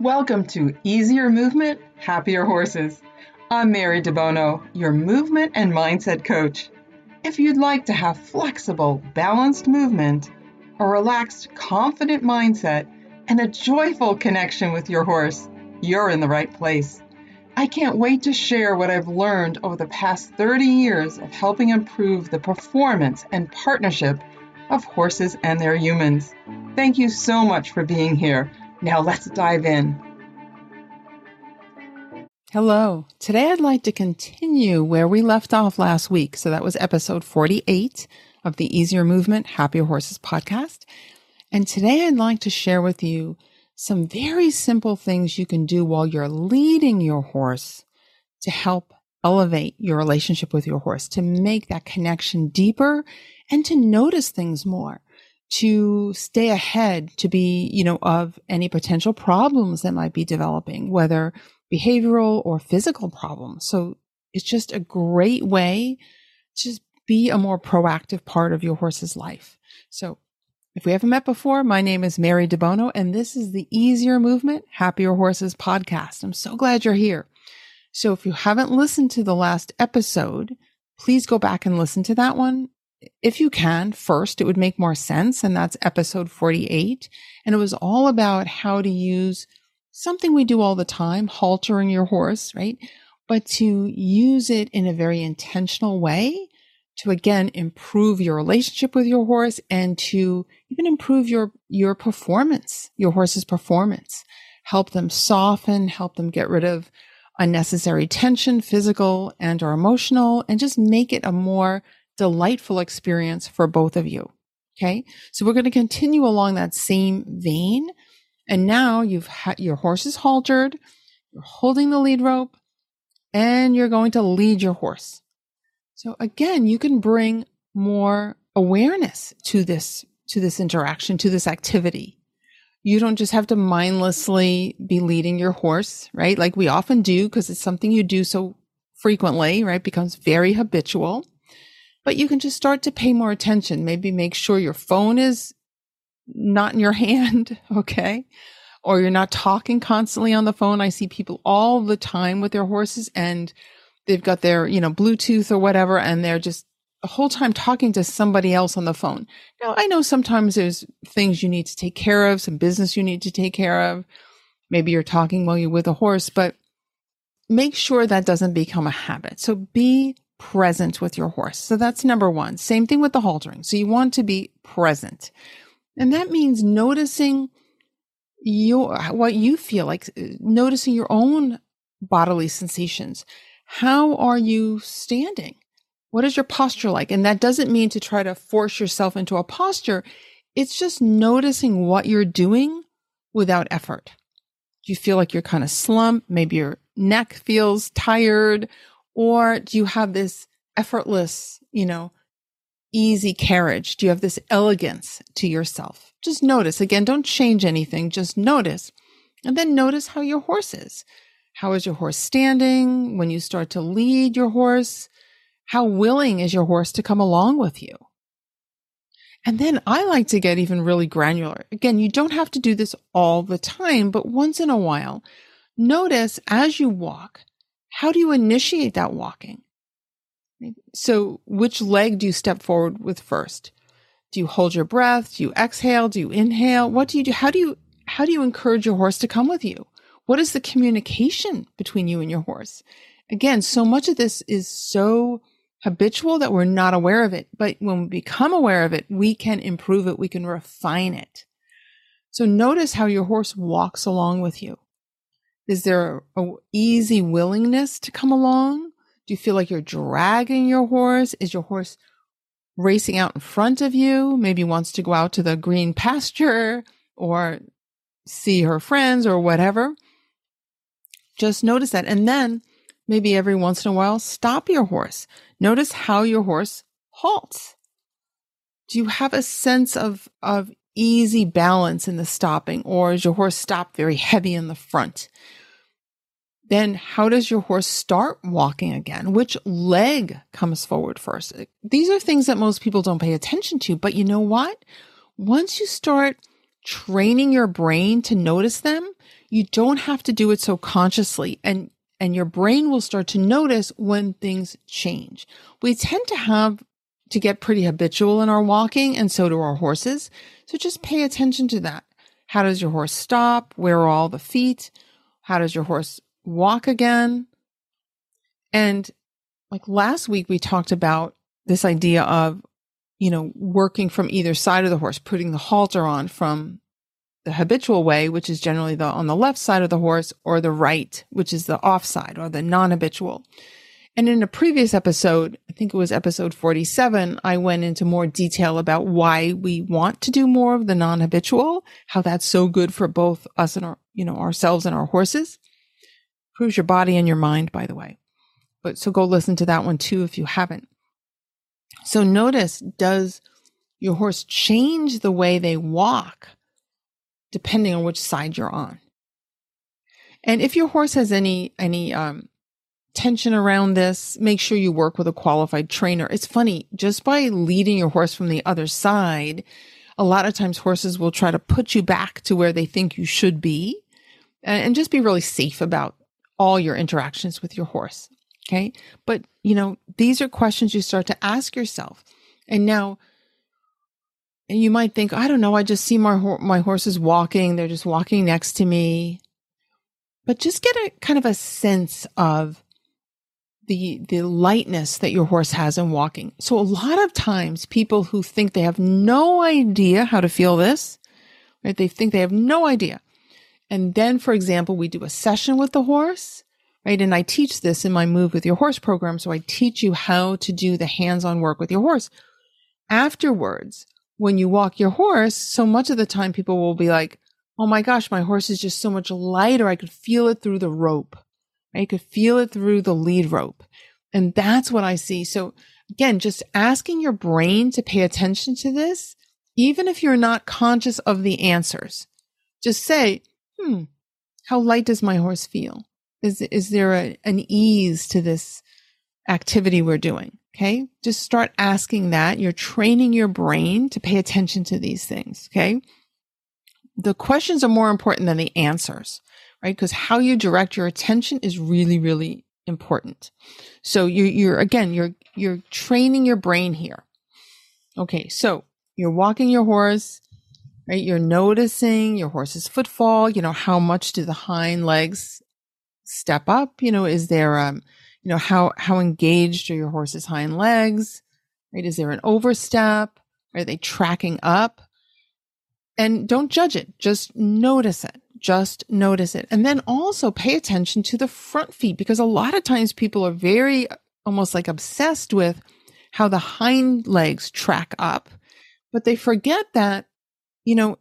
Welcome to Easier Movement, Happier Horses. I'm Mary Debono, your movement and mindset coach. If you'd like to have flexible, balanced movement, a relaxed, confident mindset, and a joyful connection with your horse, you're in the right place. I can't wait to share what I've learned over the past 30 years of helping improve the performance and partnership of horses and their humans. Thank you so much for being here. Now let's dive in. Hello. Today I'd like to continue where we left off last week. So that was episode 48 of the Easier Movement, Happier Horses podcast. And today I'd like to share with you some very simple things you can do while you're leading your horse to help elevate your relationship with your horse, to make that connection deeper and to notice things more, to stay ahead, to be, you know, of any potential problems that might be developing, whether behavioral or physical problems. So it's just a great way to just be a more proactive part of your horse's life. So if we haven't met before, my name is Mary Debono, and this is the Easier Movement, Happier Horses podcast. I'm so glad you're here. So if you haven't listened to the last episode, please go back and listen to that one. If you can, first, it would make more sense. And that's episode 48. And it was all about how to use something we do all the time, haltering your horse, right? But to use it in a very intentional way to again improve your relationship with your horse and to even improve your, your performance, your horse's performance, help them soften, help them get rid of unnecessary tension, physical and or emotional, and just make it a more delightful experience for both of you. Okay. So we're going to continue along that same vein. And now you've had your horse is haltered, you're holding the lead rope, and you're going to lead your horse. So again, you can bring more awareness to this, to this interaction, to this activity. You don't just have to mindlessly be leading your horse, right? Like we often do because it's something you do so frequently, right? Becomes very habitual. But you can just start to pay more attention. Maybe make sure your phone is not in your hand. Okay. Or you're not talking constantly on the phone. I see people all the time with their horses and they've got their, you know, Bluetooth or whatever, and they're just the whole time talking to somebody else on the phone. Now, I know sometimes there's things you need to take care of, some business you need to take care of. Maybe you're talking while you're with a horse, but make sure that doesn't become a habit. So be present with your horse. So that's number one. Same thing with the haltering. So you want to be present. And that means noticing your, what you feel like, uh, noticing your own bodily sensations. How are you standing? What is your posture like? And that doesn't mean to try to force yourself into a posture. It's just noticing what you're doing without effort. Do you feel like you're kind of slumped? Maybe your neck feels tired or do you have this effortless, you know, easy carriage? Do you have this elegance to yourself? Just notice. Again, don't change anything. Just notice. And then notice how your horse is. How is your horse standing when you start to lead your horse? How willing is your horse to come along with you? And then I like to get even really granular. Again, you don't have to do this all the time, but once in a while, notice as you walk, how do you initiate that walking? So which leg do you step forward with first? Do you hold your breath? Do you exhale? Do you inhale? What do you do? How do you, how do you encourage your horse to come with you? What is the communication between you and your horse? Again, so much of this is so habitual that we're not aware of it. But when we become aware of it, we can improve it. We can refine it. So notice how your horse walks along with you. Is there a easy willingness to come along? Do you feel like you're dragging your horse? Is your horse racing out in front of you? Maybe wants to go out to the green pasture or see her friends or whatever. Just notice that. And then maybe every once in a while, stop your horse. Notice how your horse halts. Do you have a sense of, of easy balance in the stopping or is your horse stop very heavy in the front? Then how does your horse start walking again? Which leg comes forward first? These are things that most people don't pay attention to, but you know what? Once you start training your brain to notice them, You don't have to do it so consciously and and your brain will start to notice when things change. We tend to have to get pretty habitual in our walking and so do our horses. So just pay attention to that. How does your horse stop? Where are all the feet? How does your horse walk again? And like last week, we talked about this idea of, you know, working from either side of the horse, putting the halter on from the habitual way, which is generally the on the left side of the horse, or the right, which is the off side or the non habitual. And in a previous episode, I think it was episode 47, I went into more detail about why we want to do more of the non-habitual, how that's so good for both us and our, you know, ourselves and our horses. Proves your body and your mind, by the way. But so go listen to that one too if you haven't. So notice, does your horse change the way they walk depending on which side you're on? And if your horse has any, any, um, tension around this, make sure you work with a qualified trainer. It's funny, just by leading your horse from the other side, a lot of times horses will try to put you back to where they think you should be and just be really safe about all your interactions with your horse. Okay. But, you know, these are questions you start to ask yourself. And now, and you might think, I don't know, I just see my, my horses walking. They're just walking next to me. But just get a kind of a sense of the the lightness that your horse has in walking. So a lot of times people who think they have no idea how to feel this, right? They think they have no idea. And then for example, we do a session with the horse, right? And I teach this in my move with your horse program, so I teach you how to do the hands-on work with your horse. Afterwards, when you walk your horse, so much of the time people will be like, "Oh my gosh, my horse is just so much lighter. I could feel it through the rope." I could feel it through the lead rope. And that's what I see. So again, just asking your brain to pay attention to this, even if you're not conscious of the answers, just say, hmm, how light does my horse feel? Is, is there a, an ease to this activity we're doing? Okay. Just start asking that. You're training your brain to pay attention to these things. Okay. The questions are more important than the answers right? Because how you direct your attention is really, really important. So you're, you're, again, you're, you're training your brain here. Okay. So you're walking your horse, right? You're noticing your horse's footfall. You know, how much do the hind legs step up? You know, is there, um, you know, how, how engaged are your horse's hind legs? Right? Is there an overstep? Are they tracking up? And don't judge it. Just notice it. Just notice it. And then also pay attention to the front feet because a lot of times people are very almost like obsessed with how the hind legs track up, but they forget that, you know,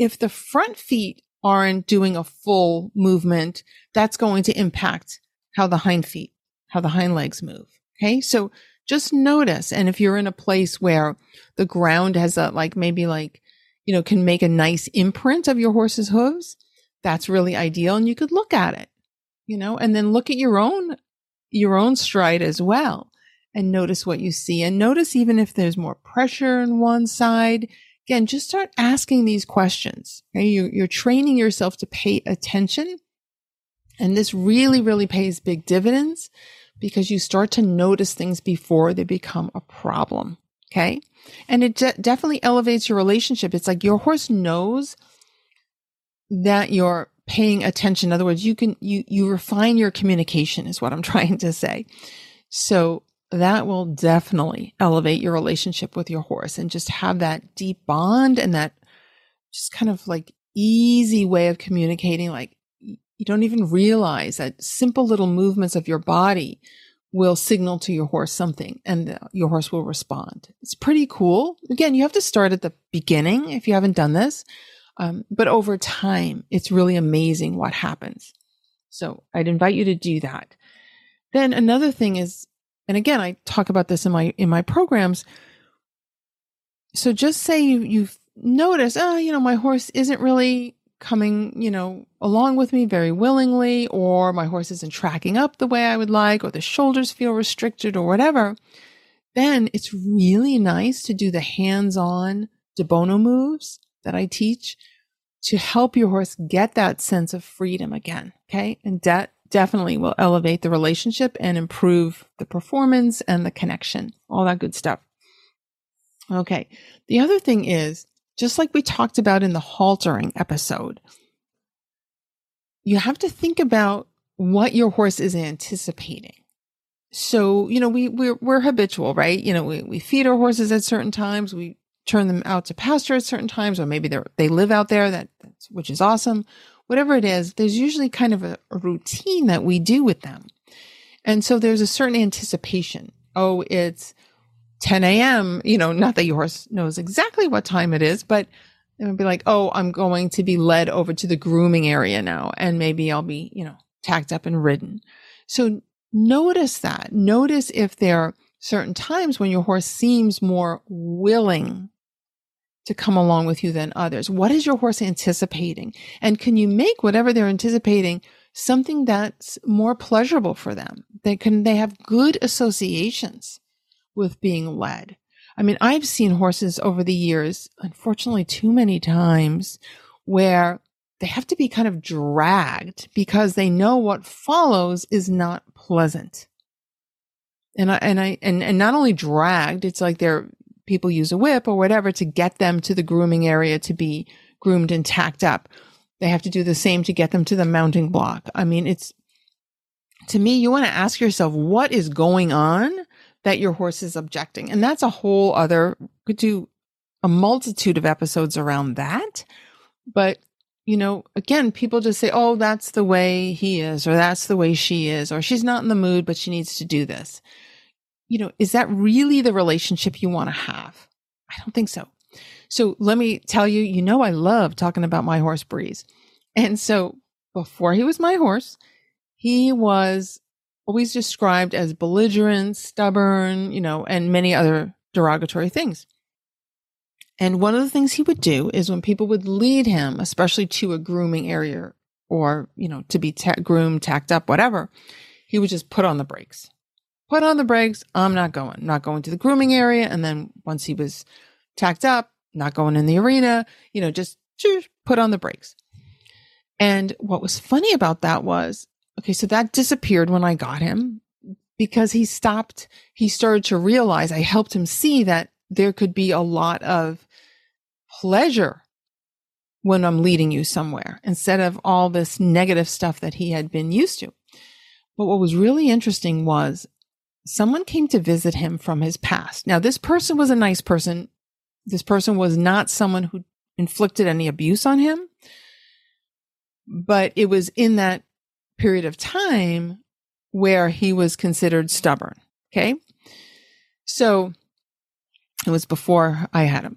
if the front feet aren't doing a full movement, that's going to impact how the hind feet, how the hind legs move. Okay. So just notice. And if you're in a place where the ground has a, like maybe like you know, can make a nice imprint of your horse's hooves, that's really ideal. And you could look at it, you know, and then look at your own, your own stride as well and notice what you see and notice even if there's more pressure on one side. Again, just start asking these questions. Okay? You're, you're training yourself to pay attention. And this really, really pays big dividends because you start to notice things before they become a problem. Okay. And it de- definitely elevates your relationship. It's like your horse knows that you're paying attention. In other words, you can, you, you refine your communication is what I'm trying to say. So that will definitely elevate your relationship with your horse and just have that deep bond and that just kind of like easy way of communicating. Like you don't even realize that simple little movements of your body will signal to your horse something and your horse will respond. It's pretty cool. Again, you have to start at the beginning if you haven't done this. Um, but over time, it's really amazing what happens. So I'd invite you to do that. Then another thing is, and again, I talk about this in my, in my programs. So just say you, you've noticed, oh, you know, my horse isn't really coming, you know, along with me very willingly, or my horse isn't tracking up the way I would like, or the shoulders feel restricted, or whatever, then it's really nice to do the hands on Debono moves that I teach to help your horse get that sense of freedom again. Okay. And that definitely will elevate the relationship and improve the performance and the connection, all that good stuff. Okay. The other thing is, just like we talked about in the haltering episode, you have to think about what your horse is anticipating. So, you know, we, we're, we're habitual, right? You know, we, we feed our horses at certain times. We turn them out to pasture at certain times, or maybe they're, they live out there that, which is awesome. Whatever it is, there's usually kind of a, a routine that we do with them. And so there's a certain anticipation. Oh, it's 10 a.m. You know, not that your horse knows exactly what time it is, but it would be like, oh, I'm going to be led over to the grooming area now, and maybe I'll be, you know, tacked up and ridden. So notice that. Notice if there are certain times when your horse seems more willing to come along with you than others. What is your horse anticipating? And can you make whatever they're anticipating something that's more pleasurable for them? They can, they have good associations with being led. I mean, I've seen horses over the years, unfortunately, too many times where they have to be kind of dragged because they know what follows is not pleasant. And I, and I, and, and not only dragged, it's like they're, people use a whip or whatever to get them to the grooming area to be groomed and tacked up. They have to do the same to get them to the mounting block. I mean, it's, to me, you want to ask yourself, what is going on that your horse is objecting? And that's a whole other, could do a multitude of episodes around that. But you know, again, people just say, oh, that's the way he is, or that's the way she is, or she's not in the mood, but she needs to do this. You know, is that really the relationship you want to have? I don't think so. So let me tell you, you know, I love talking about my horse Breeze. And so before he was my horse, he was always described as belligerent, stubborn, you know, and many other derogatory things. And one of the things he would do is when people would lead him, especially to a grooming area or, you know, to be groomed, tacked up, whatever, he would just put on the brakes. Put on the brakes. I'm not going, not going to the grooming area. And then once he was tacked up, not going in the arena, you know, just put on the brakes. And what was funny about that was, okay, so that disappeared when I got him because he stopped. He started to realize I helped him see that there could be a lot of pleasure when I'm leading you somewhere instead of all this negative stuff that he had been used to. But what was really interesting was someone came to visit him from his past. Now, this person was a nice person. This person was not someone who inflicted any abuse on him, but it was in that period of time where he was considered stubborn. Okay. So it was before I had him.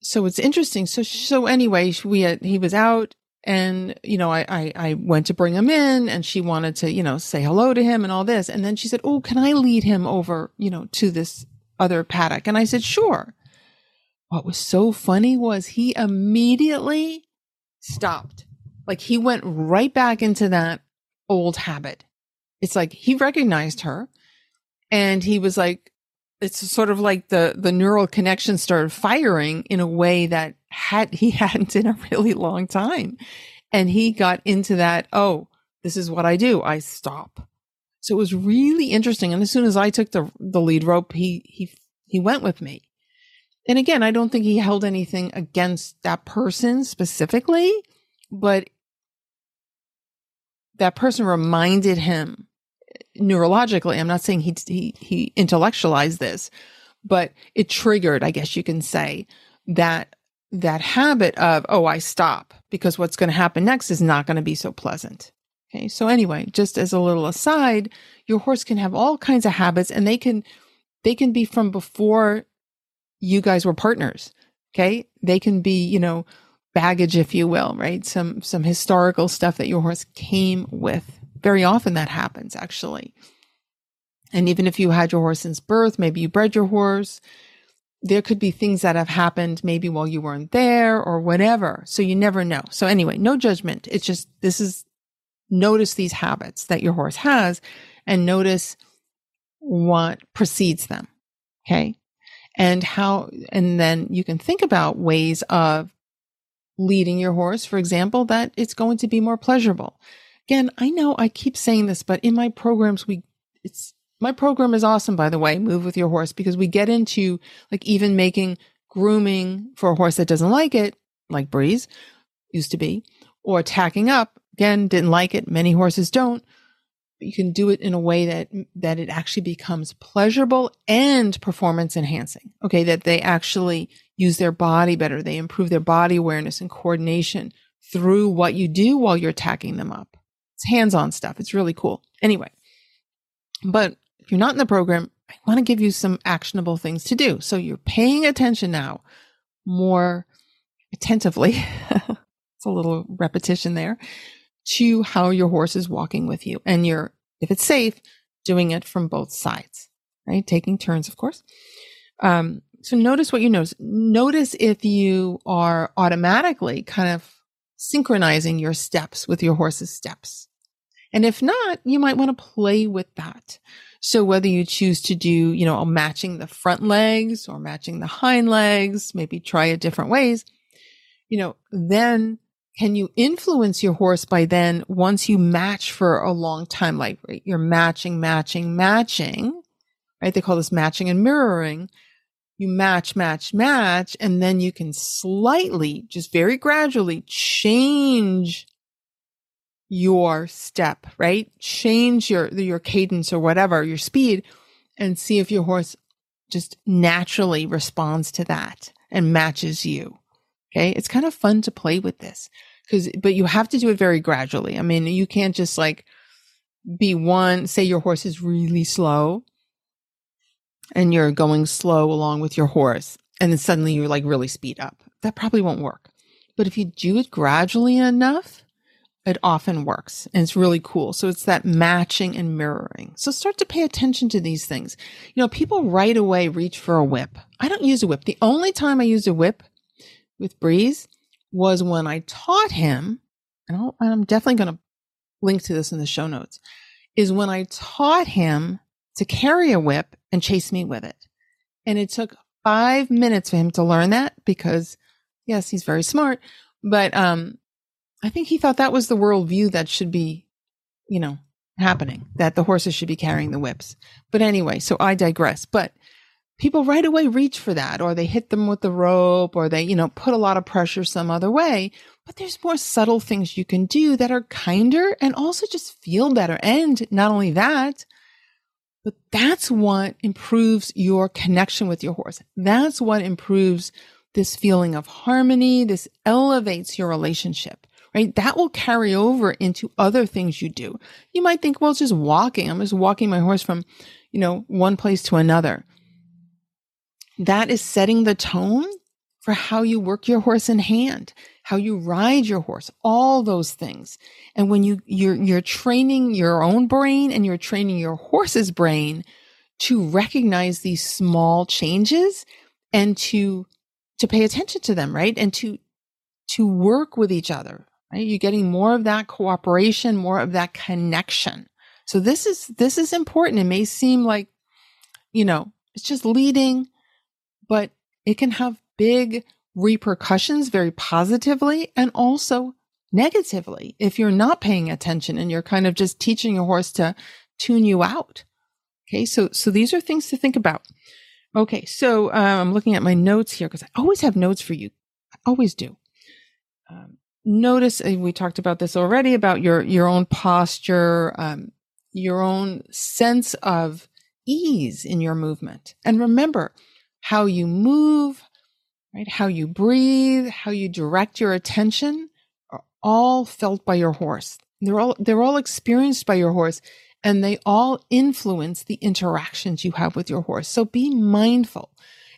So it's interesting. So, so anyway, we had, he was out and, you know, I, I, I went to bring him in and she wanted to, you know, say hello to him and all this. And then she said, Oh, can I lead him over, you know, to this other paddock? And I said, sure. What was so funny was he immediately stopped. Like he went right back into that old habit. It's like he recognized her and he was like, it's sort of like the the neural connection started firing in a way that had he hadn't in a really long time. And he got into that oh this is what i do. I stop. So it was really interesting. And as soon as i took the the lead rope he he he went with me. And again i don't think he held anything against that person specifically but that person reminded him uh, neurologically. I'm not saying he, he, he intellectualized this, but it triggered, I guess you can say that, that habit of, oh, I stop because what's going to happen next is not going to be so pleasant. Okay. So anyway, just as a little aside, your horse can have all kinds of habits and they can, they can be from before you guys were partners. Okay. They can be, you know, baggage, if you will, right? Some, some historical stuff that your horse came with very often that happens actually. And even if you had your horse since birth, maybe you bred your horse, there could be things that have happened maybe while you weren't there or whatever. So you never know. So anyway, no judgment. It's just, this is notice these habits that your horse has and notice what precedes them. Okay. And how, and then you can think about ways of leading your horse, for example, that it's going to be more pleasurable. Again, I know I keep saying this, but in my programs, we, it's, my program is awesome, by the way, Move with Your Horse, because we get into like even making grooming for a horse that doesn't like it, like Breeze used to be, or tacking up. Again, didn't like it. Many horses don't. But you can do it in a way that, that it actually becomes pleasurable and performance enhancing. Okay. That they actually use their body better. They improve their body awareness and coordination through what you do while you're tacking them up. It's hands on stuff. It's really cool. Anyway, but you're not in the program, I want to give you some actionable things to do. So you're paying attention now more attentively. it's a little repetition there to how your horse is walking with you. And you're, if it's safe, doing it from both sides, right? Taking turns, of course. Um, so notice what you notice. Notice if you are automatically kind of synchronizing your steps with your horse's steps. And if not, you might want to play with that. So whether you choose to do, you know, matching the front legs or matching the hind legs, maybe try it different ways, you know, then can you influence your horse by then once you match for a long time, like right, you're matching, matching, matching, right? They call this matching and mirroring. You match, match, match, and then you can slightly, just very gradually change your step, right? Change your, your cadence or whatever, your speed and see if your horse just naturally responds to that and matches you. Okay. It's kind of fun to play with this because, but you have to do it very gradually. I mean, you can't just like be one, say your horse is really slow and you're going slow along with your horse and then suddenly you're like really speed up. That probably won't work. But if you do it gradually enough, it often works and it's really cool. So it's that matching and mirroring. So start to pay attention to these things. You know, people right away reach for a whip. I don't use a whip. The only time I used a whip with Breeze was when I taught him, and i am definitely going to link to this in the show notes, is when I taught him to carry a whip and chase me with it. And it took five minutes for him to learn that because yes, he's very smart, but, um, I think he thought that was the worldview that should be, you know, happening, that the horses should be carrying the whips. But anyway, so I digress. But people right away reach for that, or they hit them with the rope, or they, you know, put a lot of pressure some other way. But there's more subtle things you can do that are kinder and also just feel better. And not only that, but that's what improves your connection with your horse. That's what improves this feeling of harmony. This elevates your relationship right? That will carry over into other things you do. You might think, well, it's just walking. I'm just walking my horse from, you know, one place to another. That is setting the tone for how you work your horse in hand, how you ride your horse, all those things. And when you, you're, you're training your own brain and you're training your horse's brain to recognize these small changes and to, to pay attention to them, right? And to, to work with each other right? You're getting more of that cooperation, more of that connection. So this is, this is important. It may seem like, you know, it's just leading, but it can have big repercussions very positively and also negatively if you're not paying attention and you're kind of just teaching your horse to tune you out. Okay. So, so these are things to think about. Okay. So, um, I'm looking at my notes here because I always have notes for you. I always do. Um, notice uh, we talked about this already about your your own posture um, your own sense of ease in your movement. And remember how you move right? How you breathe how you direct your attention are all felt by your horse. They're all they're all experienced by your horse and they all influence the interactions you have with your horse. So be mindful.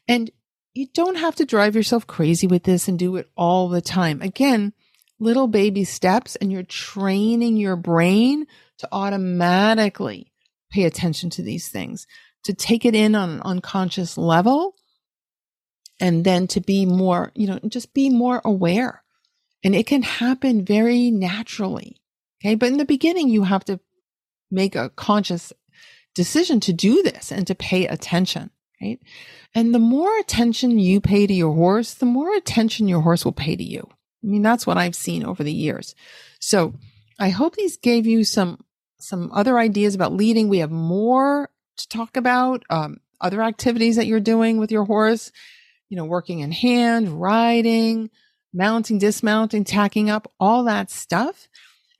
And you don't have to drive yourself crazy with this and do it all the time. Again little baby steps and you're training your brain to automatically pay attention to these things, to take it in on an unconscious level and then to be more, you know, just be more aware. And it can happen very naturally. Okay. But in the beginning, you have to make a conscious decision to do this and to pay attention. Right. And the more attention you pay to your horse, the more attention your horse will pay to you. I mean, that's what I've seen over the years. So I hope these gave you some, some other ideas about leading. We have more to talk about, um, other activities that you're doing with your horse, you know, working in hand, riding, mounting, dismounting, tacking up, all that stuff.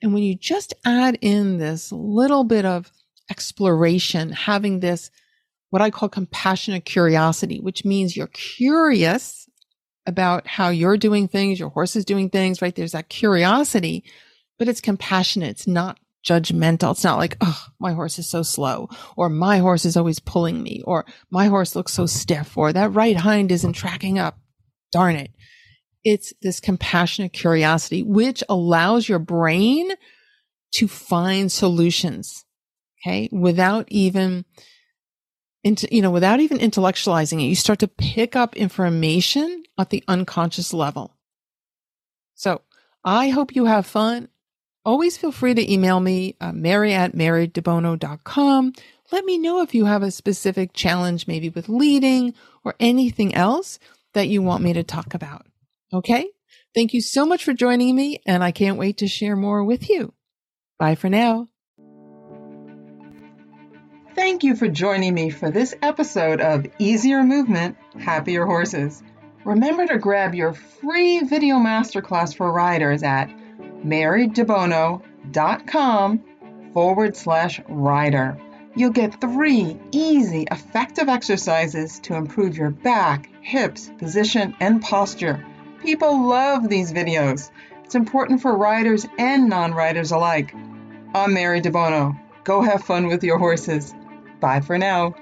And when you just add in this little bit of exploration, having this, what I call compassionate curiosity, which means you're curious about how you're doing things, your horse is doing things, right? There's that curiosity, but it's compassionate. It's not judgmental. It's not like, oh, my horse is so slow, or my horse is always pulling me, or my horse looks so stiff, or that right hind isn't tracking up. Darn it. It's this compassionate curiosity, which allows your brain to find solutions. Okay. Without even, into, you know, without even intellectualizing it, you start to pick up information at the unconscious level. So I hope you have fun. Always feel free to email me, uh, mary at marydebono.com. Let me know if you have a specific challenge, maybe with leading or anything else that you want me to talk about. Okay. Thank you so much for joining me, and I can't wait to share more with you. Bye for now. Thank you for joining me for this episode of Easier Movement, Happier Horses. Remember to grab your free video masterclass for riders at marydebono.com forward slash rider. You'll get three easy, effective exercises to improve your back, hips, position, and posture People love these videos. It's important for riders and non riders alike. I'm Mary Debono. Go have fun with your horses. Bye for now.